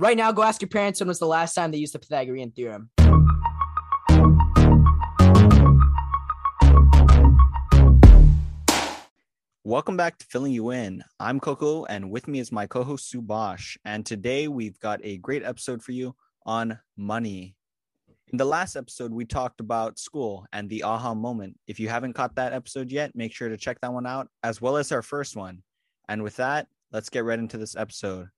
Right now, go ask your parents when was the last time they used the Pythagorean theorem. Welcome back to Filling You In. I'm Coco, and with me is my co host Subash. And today we've got a great episode for you on money. In the last episode, we talked about school and the aha moment. If you haven't caught that episode yet, make sure to check that one out, as well as our first one. And with that, let's get right into this episode.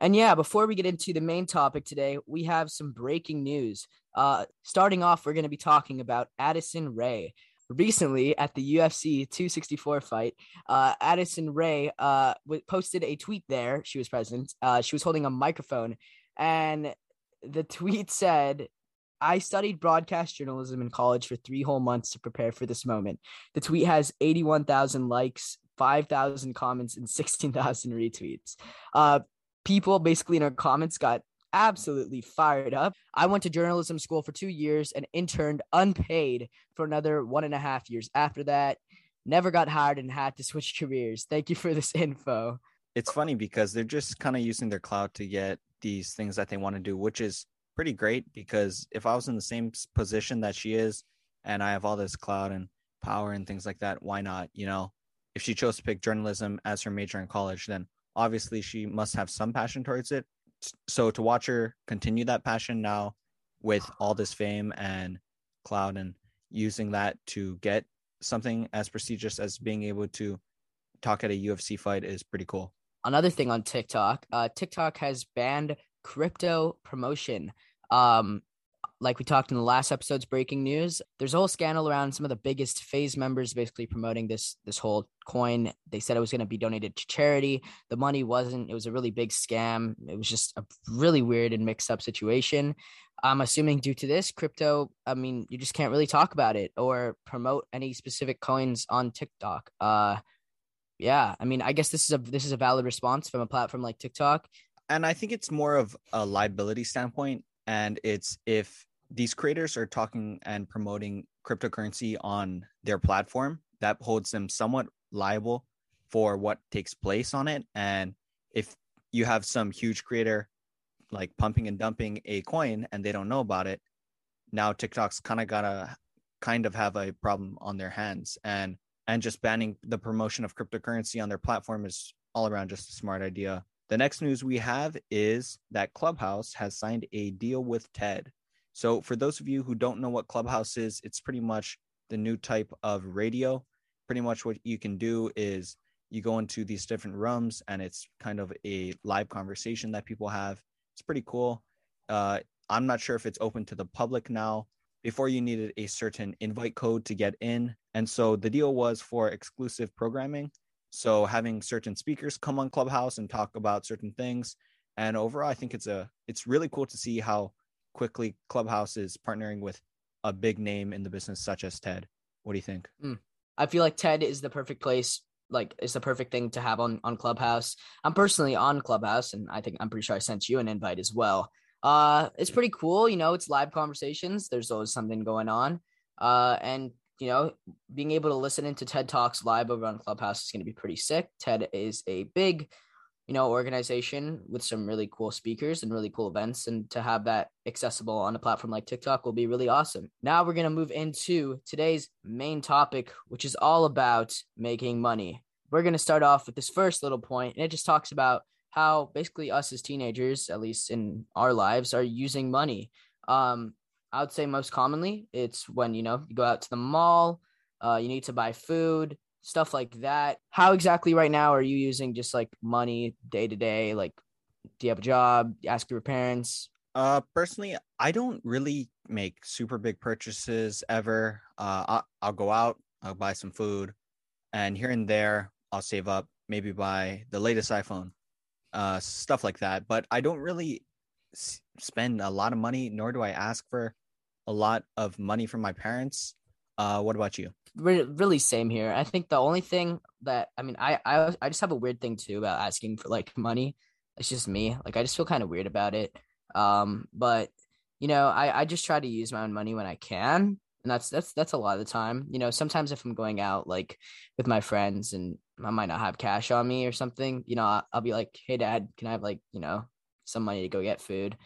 And yeah, before we get into the main topic today, we have some breaking news. Uh, starting off, we're going to be talking about Addison Rae. Recently, at the UFC 264 fight, uh, Addison Rae uh, posted a tweet there. She was present. Uh, she was holding a microphone, and the tweet said, I studied broadcast journalism in college for three whole months to prepare for this moment. The tweet has 81,000 likes, 5,000 comments, and 16,000 retweets. Uh, people basically in our comments got absolutely fired up. I went to journalism school for two years and interned unpaid for another one and a half years. After that, never got hired and had to switch careers. Thank you for this info. It's funny because they're just kind of using their clout to get these things that they want to do, which is pretty great because if I was in the same position that she is and I have all this clout and power and things like that, why not? You know, if she chose to pick journalism as her major in college, then obviously she must have some passion towards it. So to watch her continue that passion now with all this fame and cloud and using that to get something as prestigious as being able to talk at a UFC fight is pretty cool. Another thing on TikTok, uh, TikTok has banned crypto promotion. Um, like we talked in the last episode's breaking news, there's a whole scandal around some of the biggest FaZe members basically promoting this this whole coin. They said it was going to be donated to charity. The money wasn't. It was a really big scam. It was just a really weird and mixed up situation. I'm assuming due to this, crypto, I mean, you just can't really talk about it or promote any specific coins on TikTok. Uh yeah, I mean, I guess this is a this is a valid response from a platform like TikTok. And I think it's more of a liability standpoint and it's if these creators are talking and promoting cryptocurrency on their platform that holds them somewhat liable for what takes place on it. And if you have some huge creator like pumping and dumping a coin and they don't know about it now tiktok's kind of gotta kind of have a problem on their hands. And and just banning the promotion of cryptocurrency on their platform is all around just a smart idea. The next news we have is that Clubhouse has signed a deal with TED. So, for those of you who don't know what Clubhouse is, it's pretty much the new type of radio. Pretty much what you can do is you go into these different rooms and it's kind of a live conversation that people have. It's pretty cool. Uh, I'm not sure if it's open to the public now. Before you needed a certain invite code to get in. And so the deal was for exclusive programming. So having certain speakers come on Clubhouse and talk about certain things, and overall, I think it's a it's really cool to see how quickly Clubhouse is partnering with a big name in the business such as TED. What do you think? Mm. I feel like TED is the perfect place, like it's the perfect thing to have on on Clubhouse. I'm personally on Clubhouse, and I think I'm pretty sure I sent you an invite as well. Uh, it's pretty cool. You know, it's live conversations. There's always something going on. Uh, and you know, being able to listen into TED Talks live over on Clubhouse is going to be pretty sick. TED is a big, you know, organization with some really cool speakers and really cool events. And to have that accessible on a platform like TikTok will be really awesome. Now we're going to move into today's main topic, which is all about making money. We're going to start off with this first little point, and it just talks about how basically us as teenagers, at least in our lives, are using money. Um, I would say most commonly it's when you know you go out to the mall, uh, you need to buy food, stuff like that. How exactly right now are you using just like money day to day? Like, do you have a job? Ask your parents. Uh, personally, I don't really make super big purchases ever. Uh, I'll, I'll go out, I'll buy some food, and here and there I'll save up, maybe buy the latest iPhone, uh, stuff like that. But I don't really spend a lot of money, nor do I ask for a lot of money from my parents. Uh, what about you? Really, same here. I think the only thing that I mean, I I I just have a weird thing too about asking for like money. It's just me. Like I just feel kind of weird about it. Um, but you know, I I just try to use my own money when I can, and that's that's that's a lot of the time. You know, sometimes if I'm going out like with my friends and I might not have cash on me or something, you know, I'll, I'll be like, "Hey, Dad, can I have like you know some money to go get food.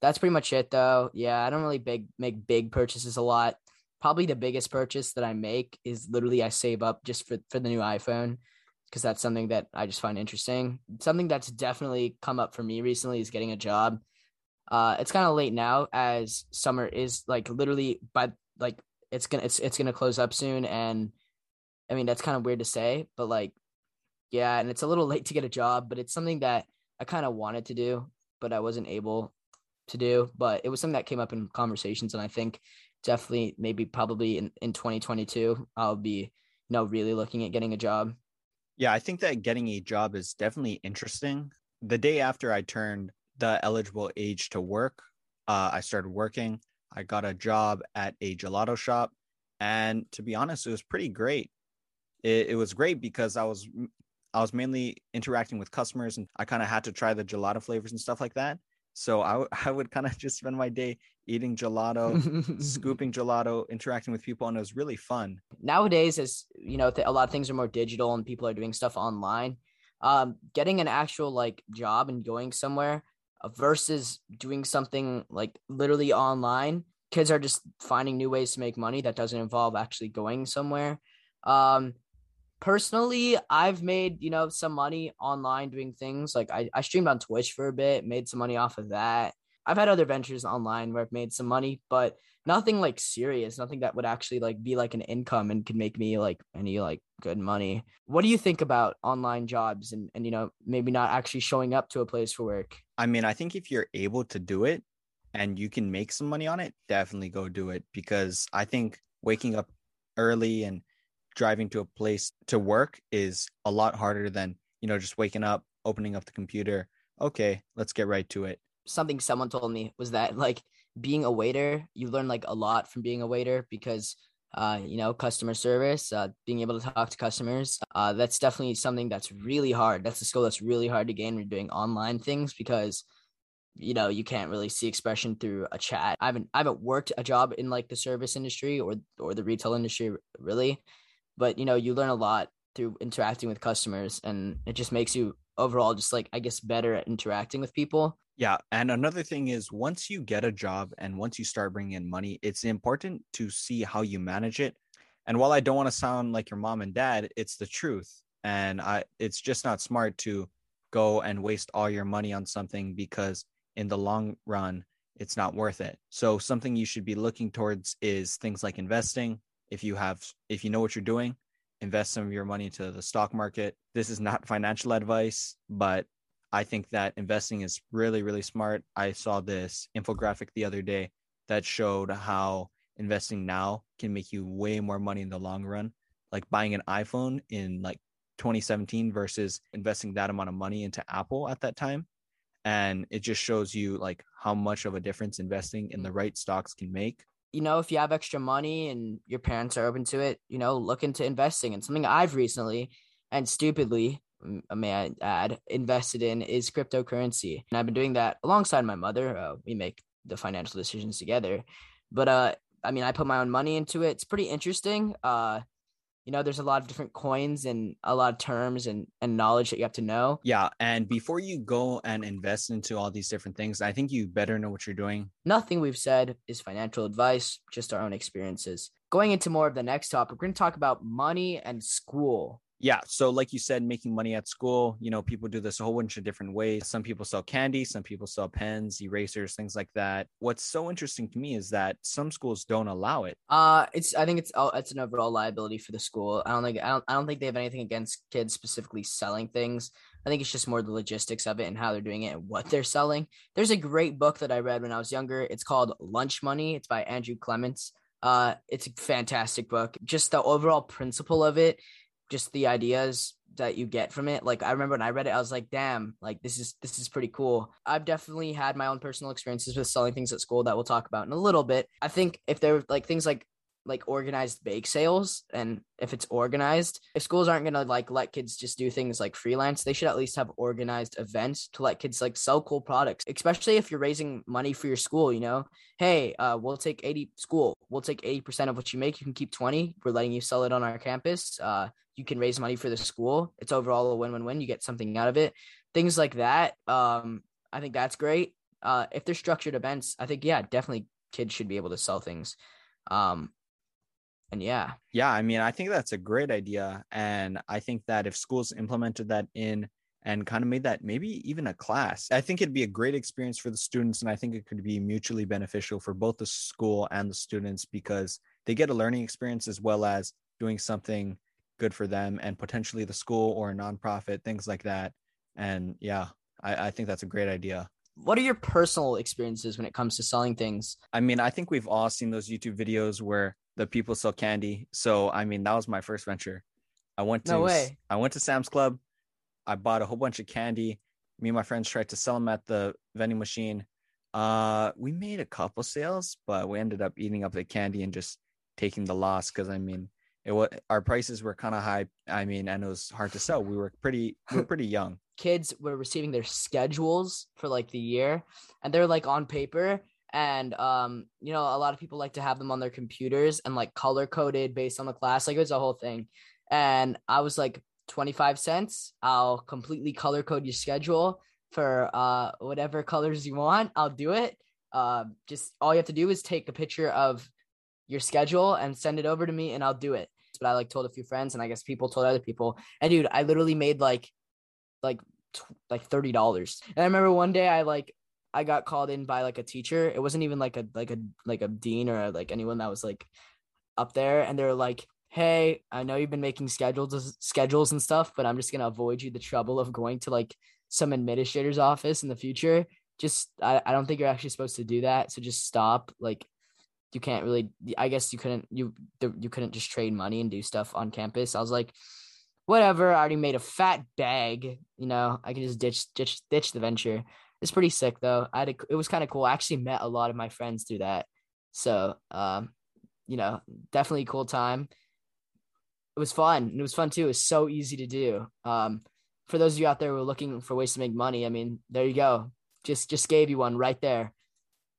That's pretty much it though. Yeah, I don't really big make big purchases a lot. Probably the biggest purchase that I make is literally I save up just for for the new iPhone because that's something that I just find interesting. Something that's definitely come up for me recently is getting a job. Uh, it's kind of late now as summer is like literally, but like it's gonna it's it's gonna close up soon, and I mean that's kind of weird to say, but like yeah, and it's a little late to get a job, but it's something that I kind of wanted to do, but I wasn't able to do. But it was something that came up in conversations, and I think definitely maybe probably in in 2022 I'll be you know really looking at getting a job. Yeah, I think that getting a job is definitely interesting. The day after I turned the eligible age to work, uh, I started working. I got a job at a gelato shop, and to be honest, it was pretty great. It, it was great because I was I was mainly interacting with customers, and I kind of had to try the gelato flavors and stuff like that. So I, w- I would kind of just spend my day eating gelato, scooping gelato, interacting with people, and it was really fun. Nowadays, as you know, a lot of things are more digital and people are doing stuff online. Um, getting an actual like job and going somewhere uh, versus doing something like literally online, kids are just finding new ways to make money that doesn't involve actually going somewhere. Um, personally, I've made, you know, some money online doing things like I, I streamed on Twitch for a bit, made some money off of that. I've had other ventures online where I've made some money, but nothing like serious, nothing that would actually like be like an income and could make me like any like good money. What do you think about online jobs and and you know, maybe not actually showing up to a place for work? I mean, I think if you're able to do it and you can make some money on it, definitely go do it because I think waking up early and driving to a place to work is a lot harder than, you know, just waking up, opening up the computer. Okay, let's get right to it. Something someone told me was that like being a waiter, you learn like a lot from being a waiter because uh, you know, customer service, uh, being able to talk to customers. Uh, that's definitely something that's really hard. That's a skill that's really hard to gain when you're doing online things because, you know, you can't really see expression through a chat. I haven't, I haven't worked a job in like the service industry or or the retail industry really, but you know you learn a lot through interacting with customers and it just makes you overall just like i guess better at interacting with people yeah and another thing is once you get a job and once you start bringing in money it's important to see how you manage it and while i don't want to sound like your mom and dad it's the truth and i it's just not smart to go and waste all your money on something because in the long run it's not worth it. So something you should be looking towards is things like investing. If you have if you know what you're doing invest some of your money into the stock market. This is not financial advice but i think that investing is really really smart. I saw this infographic the other day that showed how investing now can make you way more money in the long run. Like buying an iphone in like 2017 versus investing that amount of money into apple at that time. And it just shows you like how much of a difference investing in the right stocks can make. You know, if you have extra money and your parents are open to it, you know, look into investing. And something I've recently and stupidly, may I add, invested in is cryptocurrency. And I've been doing that alongside my mother. Uh, we make the financial decisions together. But uh, I mean, I put my own money into it. It's pretty interesting. Uh, you know there's a lot of different coins and a lot of terms and, and knowledge that you have to know yeah and before you go and invest into all these different things i think you better know what you're doing nothing we've said is financial advice just our own experiences going into more of the next topic we're going to talk about money and school yeah so like you said making money at school you know people do this a whole bunch of different ways. Some people sell candy some people sell pens erasers things like that. What's so interesting to me is that some schools don't allow it. Uh it's i think it's it's an overall liability for the school. I don't think i don't, I don't think they have anything against kids specifically selling things. I think it's just more the logistics of it and how they're doing it and what they're selling. There's a great book that i read when i was younger. It's called lunch money. It's by andrew clements. Uh, it's a fantastic book. Just the overall principle of it just the ideas that you get from it. Like i remember when i read it i was like damn like this is this is pretty cool. I've definitely had my own personal experiences with selling things at school that we'll talk about in a little bit. I think if there were like things like like organized bake sales and if it's organized if schools aren't going to like let kids just do things like freelance they should at least have organized events to let kids like sell cool products especially if you're raising money for your school you know? Hey uh, we'll take 80 school we'll take 80% of what you make you can keep 20 we're letting you sell it on our campus uh, you can raise money for the school. It's overall a win-win-win. You get something out of it. Things like that um I think that's great. Uh, if they're structured events, I think yeah, definitely kids should be able to sell things. Um, and yeah, yeah, I mean, I think that's a great idea, and I think that if schools implemented that in and kind of made that maybe even a class, I think it'd be a great experience for the students, and I think it could be mutually beneficial for both the school and the students because they get a learning experience as well as doing something good for them and potentially the school or a nonprofit, things like that. And yeah, I, I think that's a great idea. What are your personal experiences when it comes to selling things? I mean, I think we've all seen those YouTube videos where the people sell candy. So I mean, that was my first venture. I went to no way. I went to Sam's Club. I bought a whole bunch of candy. Me and my friends tried to sell them at the vending machine. Uh, we made a couple sales, but we ended up eating up the candy and just taking the loss because I mean, it was our prices were kind of high. I mean, and it was hard to sell. We were pretty we were pretty young. Kids were receiving their schedules for like the year, and they're like on paper. And um, you know, a lot of people like to have them on their computers and like color coded based on the class. Like it was a whole thing. And I was like, 25 cents. I'll completely color code your schedule for uh whatever colors you want. I'll do it. Uh, just all you have to do is take a picture of your schedule and send it over to me and I'll do it. But I like told a few friends and I guess people told other people. And dude, I literally made like like like $30. And I remember one day I like I got called in by like a teacher. It wasn't even like a like a like a dean or like anyone that was like up there and they were like, "Hey, I know you've been making schedules schedules and stuff, but I'm just going to avoid you the trouble of going to like some administrator's office in the future. Just I, I don't think you're actually supposed to do that. So just stop. Like you can't really i guess you couldn't you you couldn't just trade money and do stuff on campus. I was like whatever i already made a fat bag you know i can just ditch ditch ditch the venture. It's pretty sick though. I had a, it was kind of cool. I actually met a lot of my friends through that. So um you know definitely cool time. It was fun. It was fun too. It was so easy to do. Um for those of you out there who are looking for ways to make money i mean there you go. Just just gave you one right there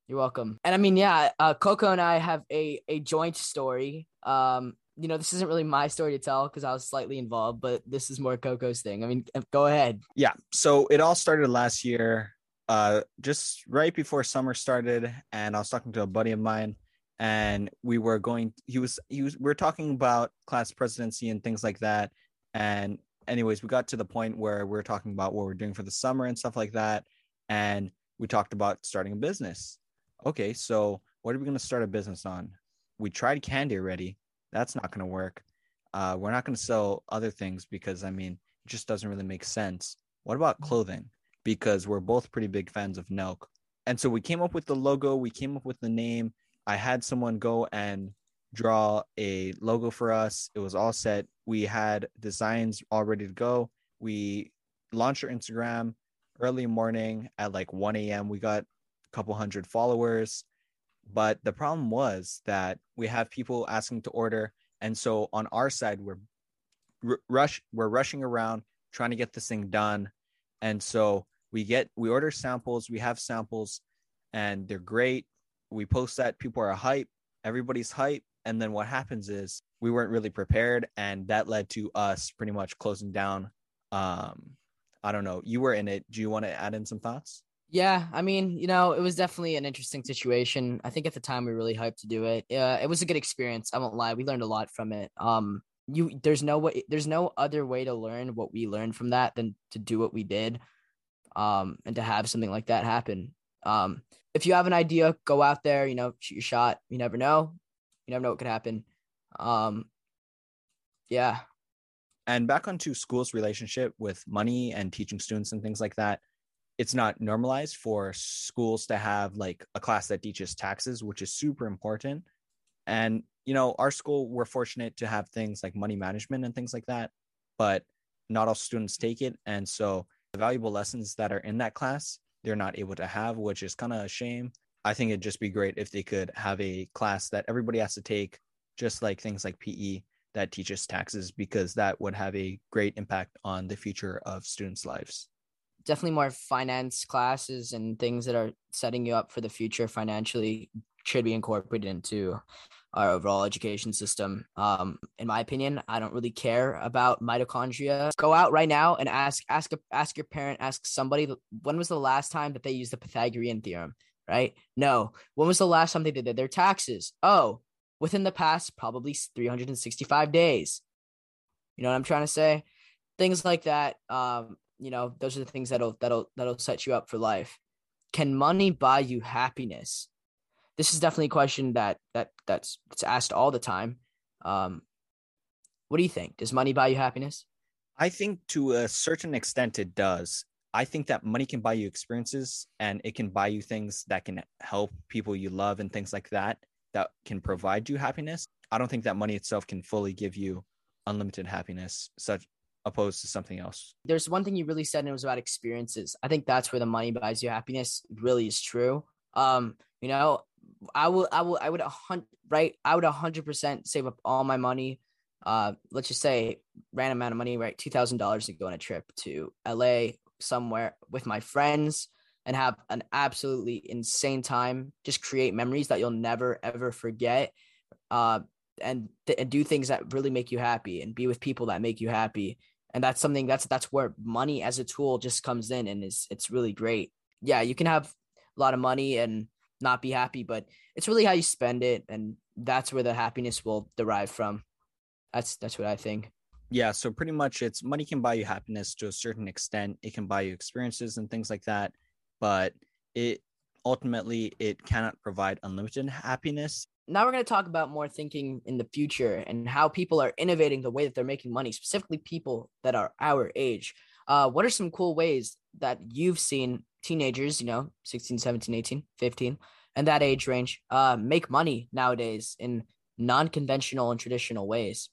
you're welcome. And I mean, yeah, uh, Coco and I have a a joint story. Um, you know, this isn't really my story to tell because I was slightly involved, but this is more Coco's thing. I mean, uh, go ahead. Yeah. So it all started last year, uh, just right before summer started, and I was talking to a buddy of mine, and we were going. He was he was. We're talking about class presidency and things like that, and anyways, we got to the point where we are talking about what we're doing for the summer and stuff like that, and we talked about starting a business okay, so what are we going to start a business on? We tried candy already. That's not going to work. Uh, we're not going to sell other things because, I mean, it just doesn't really make sense. What about mm. clothing? Because we're both pretty big fans of Nelk. And so we came up with the logo, we came up with the name. I had someone go and draw a logo for us. It was all set. We had designs all ready to go. We launched our Instagram early morning at like 1 a.m. We got couple hundred followers. But the problem was that we have people asking to order. And so on our side, we're r- rush, we're rushing around trying to get this thing done. And so we get, we order samples, we have samples and they're great. We post that people are hype, everybody's hype. And then what happens is we weren't really prepared. And that led to us pretty much closing down. Um, I don't know. You were in it. Do you want to add in some thoughts? Yeah, I mean, you know, it was definitely an interesting situation. I think at the time we really hyped to do it. Uh, it was a good experience. I won't lie. We learned a lot from it. Um, you there's no way there's no other way to learn what we learned from that than to do what we did. Um, and to have something like that happen. Um, if you have an idea, go out there, you know, shoot your shot. You never know. You never know what could happen. Um, yeah. And back onto school's relationship with money and teaching students and things like that it's not normalized for schools to have like a class that teaches taxes, which is super important. And you know, our school we're fortunate to have things like money management and things like that, but not all students take it, and so the valuable lessons that are in that class they're not able to have, which is kind of a shame. I think it'd just be great if they could have a class that everybody has to take, just like things like PE that teaches taxes, because that would have a great impact on the future of students' lives definitely more finance classes and things that are setting you up for the future financially should be incorporated into our overall education system. Um, in my opinion, I don't really care about mitochondria. Go out right now and ask ask a, ask your parent, ask somebody when was the last time that they used the Pythagorean theorem, right? No. When was the last time they did their taxes? Oh, within the past probably 365 days. You know what I'm trying to say? Things like that. Um, you know, those are the things that'll that'll that'll set you up for life. Can money buy you happiness? This is definitely a question that that that's it's asked all the time. Um, what do you think? Does money buy you happiness? I think to a certain extent it does. I think that money can buy you experiences and it can buy you things that can help people you love and things like that that can provide you happiness. I don't think that money itself can fully give you unlimited happiness, such opposed to something else. There's one thing you really said, and it was about experiences. I think that's where the money buys you happiness really is true. Um, you know, I will, I will, I would a hundred, right? I would a hundred percent save up all my money. Uh, let's just say random amount of money, right? Two thousand dollars to go on a trip to LA somewhere with my friends and have an absolutely insane time. Just create memories that you'll never ever forget. Uh, and, th- and do things that really make you happy and be with people that make you happy and that's something that's that's where money as a tool just comes in and is it's really great. Yeah you can have a lot of money and not be happy but it's really how you spend it and that's where the happiness will derive from. That's that's what i think. Yeah so pretty much it's money can buy you happiness to a certain extent. It can buy you experiences and things like that but it ultimately it cannot provide unlimited happiness now we're going to talk about more thinking in the future and how people are innovating the way that they're making money, specifically people that are our age. Uh, what are some cool ways that you've seen teenagers, you know, 16, 17, 18, 15, and that age range uh, make money nowadays in non conventional and traditional ways?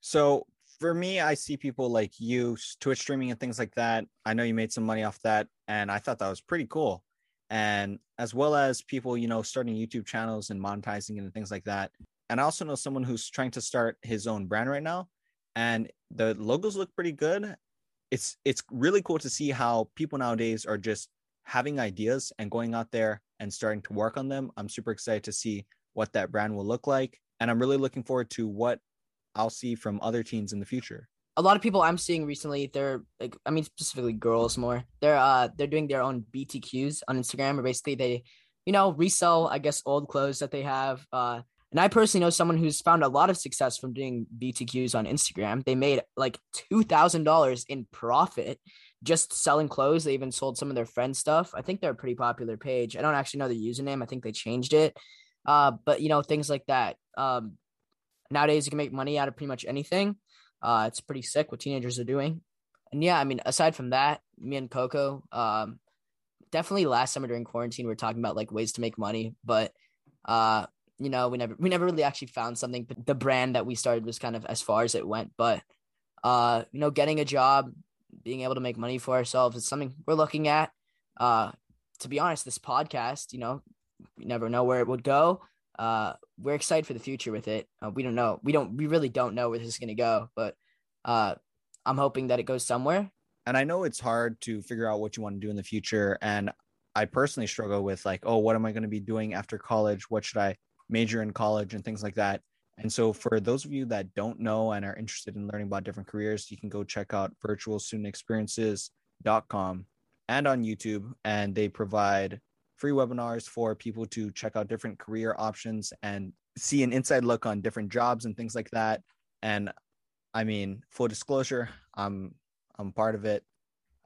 So for me, I see people like you, Twitch streaming and things like that. I know you made some money off that, and I thought that was pretty cool and as well as people you know starting youtube channels and monetizing and things like that. And i also know someone who's trying to start his own brand right now and the logos look pretty good. It's it's really cool to see how people nowadays are just having ideas and going out there and starting to work on them. I'm super excited to see what that brand will look like and i'm really looking forward to what i'll see from other teens in the future a lot of people I'm seeing recently, they're like, I mean, specifically girls more. They're uh, they're doing their own BTQs on Instagram, where basically they, you know, resell, I guess, old clothes that they have. Uh, and I personally know someone who's found a lot of success from doing BTQs on Instagram. They made like two thousand dollars in profit just selling clothes. They even sold some of their friends' stuff. I think they're a pretty popular page. I don't actually know the username. I think they changed it. Uh, but you know, things like that. Um, nowadays you can make money out of pretty much anything. Uh, it's pretty sick what teenagers are doing. And yeah, I mean, aside from that, me and Coco, um, definitely last summer during quarantine, we are talking about like ways to make money, but uh, you know, we never we never really actually found something. But the brand that we started was kind of as far as it went. But uh, you know, getting a job, being able to make money for ourselves is something we're looking at. Uh, to be honest, this podcast, you know, you never know where it would go uh, we're excited for the future with it. Uh, we don't know. We don't. We really don't know where this is going to go, but uh, I'm hoping that it goes somewhere. And I know it's hard to figure out what you want to do in the future. And I personally struggle with like, oh, what am I going to be doing after college? What should I major in college and things like that. And so, for those of you that don't know and are interested in learning about different careers, you can go check out virtualstudentexperiences.com and on YouTube. And they provide free webinars for people to check out different career options and see an inside look on different jobs and things like that. And I mean, full disclosure, I'm I'm part of it.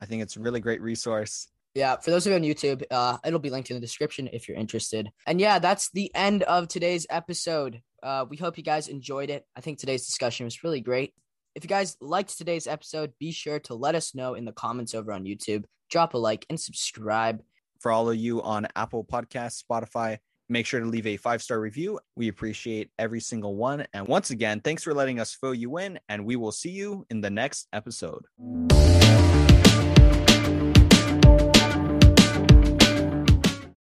I think it's a really great resource. Yeah, for those of you on YouTube, uh, it'll be linked in the description if you're interested. And yeah, that's the end of today's episode. Uh, we hope you guys enjoyed it. I think today's discussion was really great. If you guys liked today's episode, be sure to let us know in the comments over on YouTube. Drop a like and subscribe for all of you on Apple Podcasts, Spotify, make sure to leave a five star review. We appreciate every single one. And once again, thanks for letting us fill you in, and we will see you in the next episode.